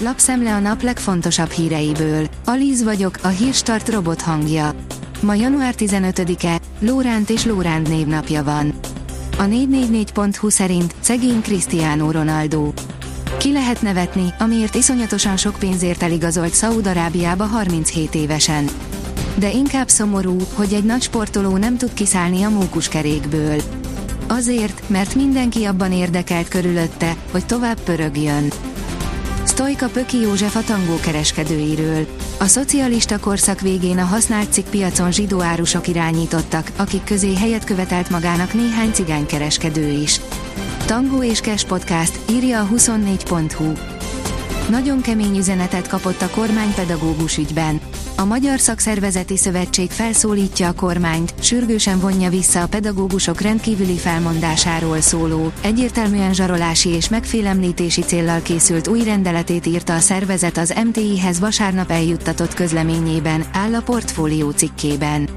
lapszemle a nap legfontosabb híreiből. Alíz vagyok, a hírstart robot hangja. Ma január 15-e, Lóránt és Lóránd névnapja van. A 444.hu szerint szegény Cristiano Ronaldo. Ki lehet nevetni, amiért iszonyatosan sok pénzért eligazolt Szaúd-Arábiába 37 évesen. De inkább szomorú, hogy egy nagy sportoló nem tud kiszállni a mókuskerékből. Azért, mert mindenki abban érdekelt körülötte, hogy tovább pörögjön. Stojka Pöki József a tangó kereskedőiről. A szocialista korszak végén a használt cikk piacon zsidó árusok irányítottak, akik közé helyet követelt magának néhány cigánykereskedő is. Tangó és Cash Podcast, írja a 24.hu. Nagyon kemény üzenetet kapott a kormány pedagógus ügyben. A Magyar Szakszervezeti Szövetség felszólítja a kormányt, sürgősen vonja vissza a pedagógusok rendkívüli felmondásáról szóló, egyértelműen zsarolási és megfélemlítési céllal készült új rendeletét írta a szervezet az MTI-hez vasárnap eljuttatott közleményében, áll a portfólió cikkében.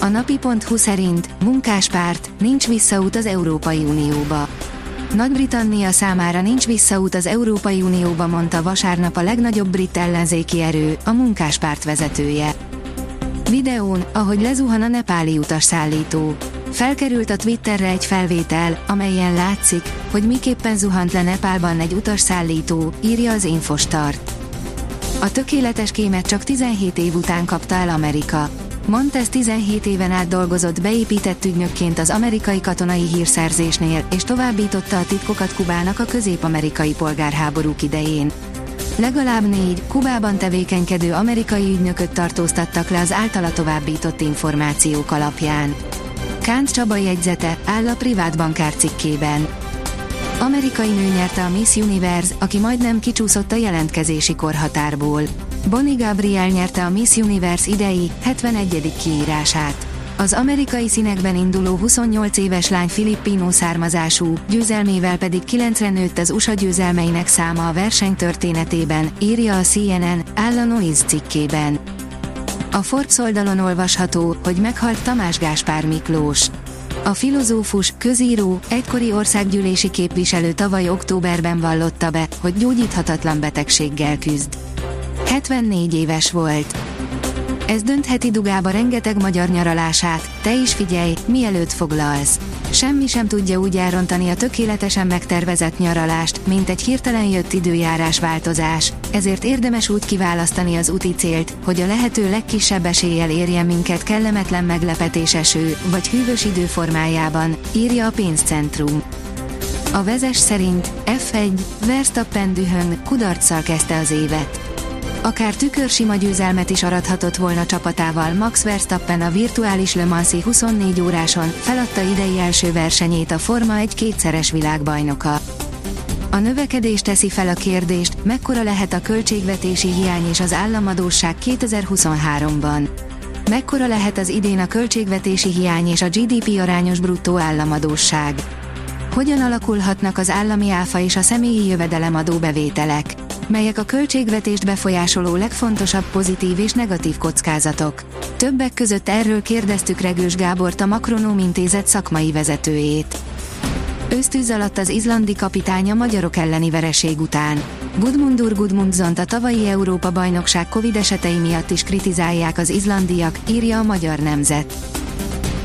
A napi.hu szerint munkáspárt, nincs visszaút az Európai Unióba. Nagy-Britannia számára nincs visszaút az Európai Unióba, mondta vasárnap a legnagyobb brit ellenzéki erő, a munkáspárt vezetője. Videón, ahogy lezuhan a nepáli utasszállító. Felkerült a Twitterre egy felvétel, amelyen látszik, hogy miképpen zuhant le Nepálban egy utasszállító, írja az Infostart. A tökéletes kémet csak 17 év után kapta el Amerika. Montez 17 éven át dolgozott beépített ügynökként az amerikai katonai hírszerzésnél, és továbbította a titkokat Kubának a közép-amerikai polgárháborúk idején. Legalább négy, Kubában tevékenykedő amerikai ügynököt tartóztattak le az általa továbbított információk alapján. Kánt Csaba jegyzete áll a privát bankár cikkében. Amerikai nő nyerte a Miss Universe, aki majdnem kicsúszott a jelentkezési korhatárból. Bonnie Gabriel nyerte a Miss Universe idei, 71. kiírását. Az amerikai színekben induló 28 éves lány filippino származású, győzelmével pedig 9-re nőtt az USA győzelmeinek száma a verseny történetében, írja a CNN, áll a Noise cikkében. A Forbes oldalon olvasható, hogy meghalt Tamás Gáspár Miklós. A filozófus, közíró, egykori országgyűlési képviselő tavaly októberben vallotta be, hogy gyógyíthatatlan betegséggel küzd. 74 éves volt. Ez döntheti dugába rengeteg magyar nyaralását, te is figyelj, mielőtt foglalsz. Semmi sem tudja úgy elrontani a tökéletesen megtervezett nyaralást, mint egy hirtelen jött időjárás változás, ezért érdemes úgy kiválasztani az úti célt, hogy a lehető legkisebb eséllyel érjen minket kellemetlen meglepetés eső, vagy hűvös idő formájában, írja a pénzcentrum. A vezes szerint F1, Verstappen dühöng, kudarccal kezdte az évet. Akár tükörsima győzelmet is arathatott volna csapatával Max Verstappen a virtuális Le Mansi 24 óráson, feladta idei első versenyét a Forma egy kétszeres világbajnoka. A növekedés teszi fel a kérdést, mekkora lehet a költségvetési hiány és az államadóság 2023-ban. Mekkora lehet az idén a költségvetési hiány és a GDP arányos bruttó államadóság? Hogyan alakulhatnak az állami áfa és a személyi jövedelemadó bevételek? Melyek a költségvetést befolyásoló legfontosabb pozitív és negatív kockázatok. Többek között erről kérdeztük Regős Gábort a Makronóm Intézet szakmai vezetőjét. Ösztűz alatt az izlandi kapitánya magyarok elleni vereség után. Gudmundur Gudmundzont a tavalyi Európa-bajnokság Covid esetei miatt is kritizálják az izlandiak, írja a Magyar Nemzet.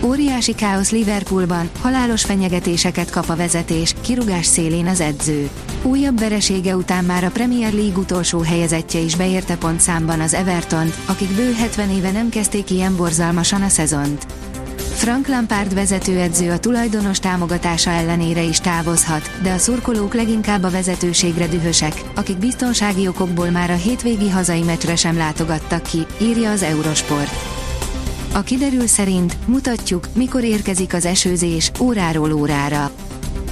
Óriási káosz Liverpoolban, halálos fenyegetéseket kap a vezetés, kirugás szélén az edző. Újabb veresége után már a Premier League utolsó helyezettje is beérte pontszámban az Everton, akik bő 70 éve nem kezdték ilyen borzalmasan a szezont. Frank Lampard vezetőedző a tulajdonos támogatása ellenére is távozhat, de a szurkolók leginkább a vezetőségre dühösek, akik biztonsági okokból már a hétvégi hazai meccsre sem látogattak ki, írja az Eurosport. A kiderül szerint mutatjuk, mikor érkezik az esőzés, óráról órára.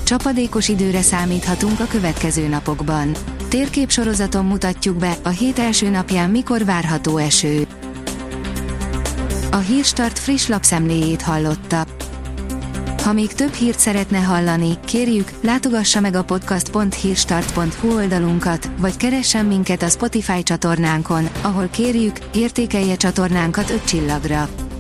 Csapadékos időre számíthatunk a következő napokban. Térképsorozaton mutatjuk be, a hét első napján mikor várható eső. A Hírstart friss lapszemléjét hallotta. Ha még több hírt szeretne hallani, kérjük, látogassa meg a podcast.hírstart.hu oldalunkat, vagy keressen minket a Spotify csatornánkon, ahol kérjük, értékelje csatornánkat 5 csillagra.